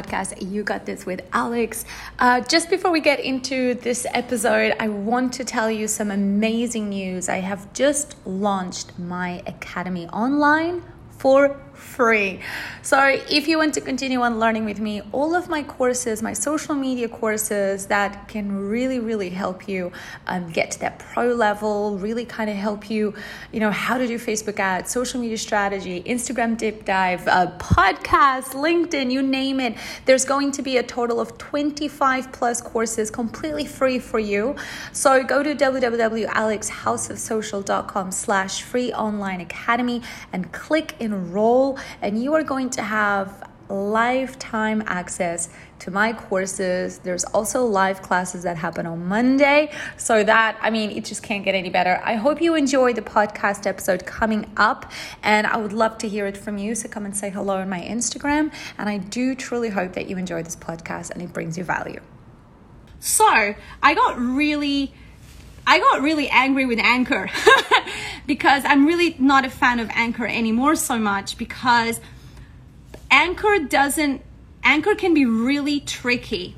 podcast, You Got This with Alex. Uh, just before we get into this episode, I want to tell you some amazing news. I have just launched my academy online for free. So, if you want to continue on learning with me, all of my courses, my social media courses that can really, really help you um, get to that pro level, really kind of help you, you know, how to do Facebook ads, social media strategy, Instagram deep dive, uh, podcast, LinkedIn, you name it. There's going to be a total of 25 plus courses completely free for you. So, go to www.alexhouseofsocial.com slash free online academy and click enroll and you are going to have lifetime access to my courses. There's also live classes that happen on Monday. So that, I mean, it just can't get any better. I hope you enjoy the podcast episode coming up, and I would love to hear it from you. So come and say hello on my Instagram. And I do truly hope that you enjoy this podcast and it brings you value. So I got really. I got really angry with Anchor because I'm really not a fan of Anchor anymore so much because Anchor doesn't, Anchor can be really tricky.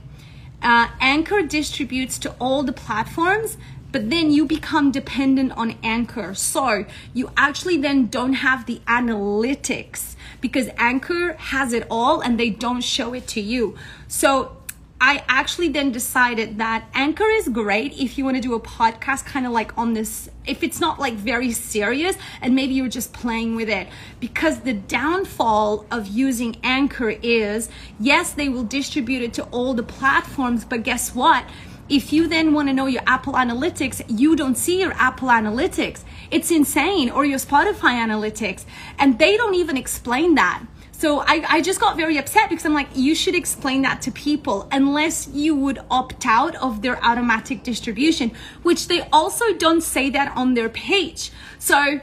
Uh, Anchor distributes to all the platforms, but then you become dependent on Anchor. So you actually then don't have the analytics because Anchor has it all and they don't show it to you. So I actually then decided that Anchor is great if you want to do a podcast kind of like on this, if it's not like very serious and maybe you're just playing with it. Because the downfall of using Anchor is yes, they will distribute it to all the platforms, but guess what? If you then want to know your Apple Analytics, you don't see your Apple Analytics. It's insane. Or your Spotify Analytics. And they don't even explain that. So I, I just got very upset because I'm like, you should explain that to people unless you would opt out of their automatic distribution, which they also don't say that on their page. So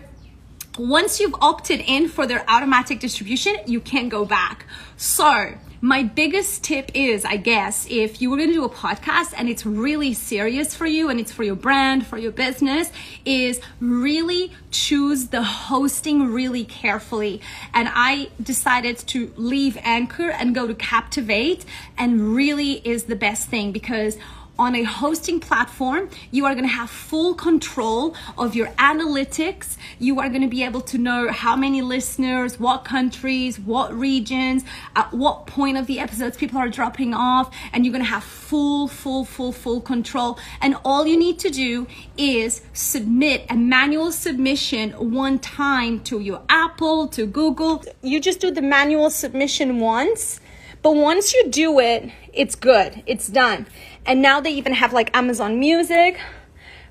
once you've opted in for their automatic distribution, you can't go back. So my biggest tip is, I guess, if you were going to do a podcast and it's really serious for you and it's for your brand, for your business, is really choose the hosting really carefully. And I decided to leave Anchor and go to Captivate and really is the best thing because on a hosting platform, you are going to have full control of your analytics. You are going to be able to know how many listeners, what countries, what regions, at what point of the episodes people are dropping off, and you're going to have full, full, full, full control. And all you need to do is submit a manual submission one time to your Apple, to Google. You just do the manual submission once. But once you do it, it's good. It's done and now they even have like Amazon Music.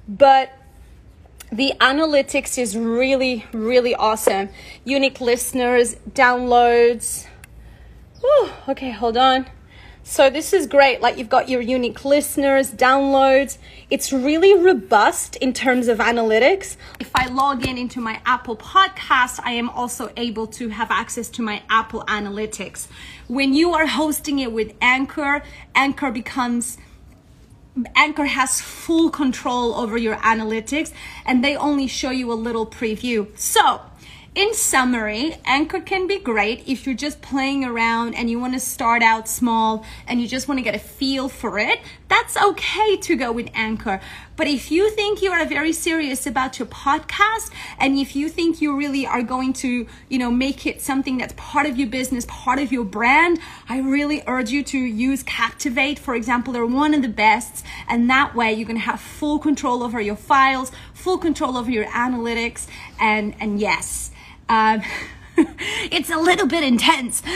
But the analytics is really, really awesome. Unique listeners, downloads. Whew, okay, hold on. So this is great. Like you've got your unique listeners, downloads. It's really robust in terms of analytics. If I log in into my Apple podcast, I am also able to have access to my Apple analytics. When you are hosting it with Anchor, Anchor becomes Anchor has full control over your analytics and they only show you a little preview. So, in summary, Anchor can be great if you're just playing around and you want to start out small and you just want to get a feel for it. That's okay to go with Anchor. But if you think you are very serious about your podcast and if you think you really are going to, you know, make it something that's part of your business, part of your brand, I really urge you to use Captivate. For example, they're one of the best. And that way you're going to have full control over your files, full control over your analytics. And, and yes, um, it's a little bit intense.